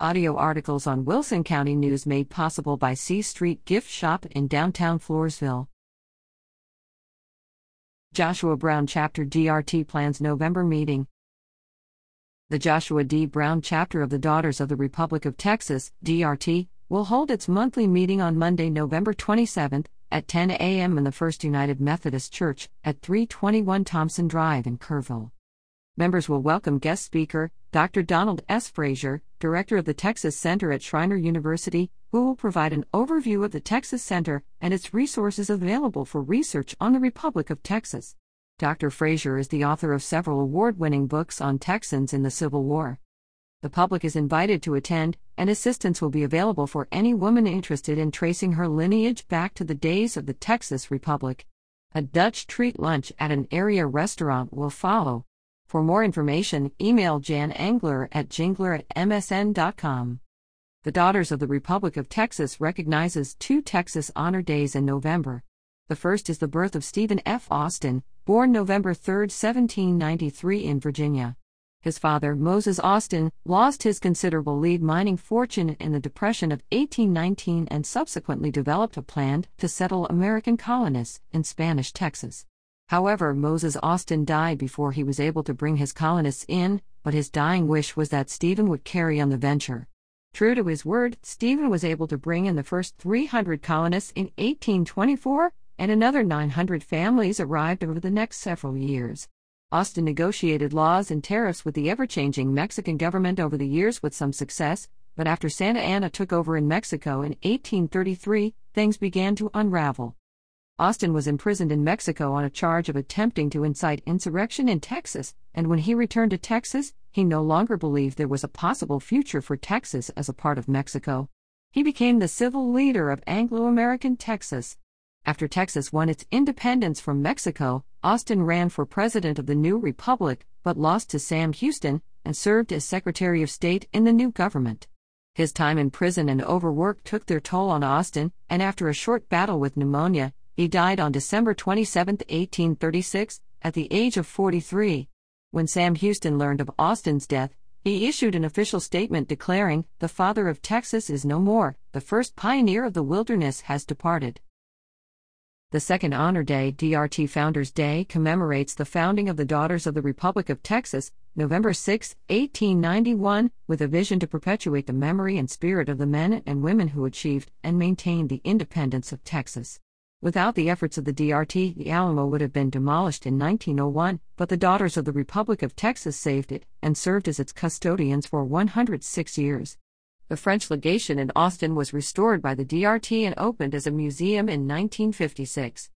Audio articles on Wilson County News made possible by C Street Gift Shop in downtown Floresville. Joshua Brown Chapter DRT plans November meeting. The Joshua D. Brown chapter of the Daughters of the Republic of Texas, DRT, will hold its monthly meeting on Monday, November 27th at 10 a.m. in the First United Methodist Church at 321 Thompson Drive in Kerrville. Members will welcome guest speaker, Dr. Donald S. Frazier, director of the Texas Center at Schreiner University, who will provide an overview of the Texas Center and its resources available for research on the Republic of Texas. Dr. Frazier is the author of several award winning books on Texans in the Civil War. The public is invited to attend, and assistance will be available for any woman interested in tracing her lineage back to the days of the Texas Republic. A Dutch treat lunch at an area restaurant will follow. For more information, email Jan Angler at jingler at msn.com. The Daughters of the Republic of Texas recognizes two Texas Honor Days in November. The first is the birth of Stephen F. Austin, born November 3, 1793, in Virginia. His father, Moses Austin, lost his considerable lead mining fortune in the Depression of 1819 and subsequently developed a plan to settle American colonists in Spanish Texas. However, Moses Austin died before he was able to bring his colonists in, but his dying wish was that Stephen would carry on the venture. True to his word, Stephen was able to bring in the first 300 colonists in 1824, and another 900 families arrived over the next several years. Austin negotiated laws and tariffs with the ever changing Mexican government over the years with some success, but after Santa Anna took over in Mexico in 1833, things began to unravel. Austin was imprisoned in Mexico on a charge of attempting to incite insurrection in Texas, and when he returned to Texas, he no longer believed there was a possible future for Texas as a part of Mexico. He became the civil leader of Anglo American Texas. After Texas won its independence from Mexico, Austin ran for president of the new republic, but lost to Sam Houston and served as Secretary of State in the new government. His time in prison and overwork took their toll on Austin, and after a short battle with pneumonia, he died on December 27, 1836, at the age of 43. When Sam Houston learned of Austin's death, he issued an official statement declaring, The father of Texas is no more, the first pioneer of the wilderness has departed. The second Honor Day, DRT Founders Day, commemorates the founding of the Daughters of the Republic of Texas, November 6, 1891, with a vision to perpetuate the memory and spirit of the men and women who achieved and maintained the independence of Texas. Without the efforts of the DRT, the Alamo would have been demolished in 1901, but the Daughters of the Republic of Texas saved it and served as its custodians for 106 years. The French legation in Austin was restored by the DRT and opened as a museum in 1956.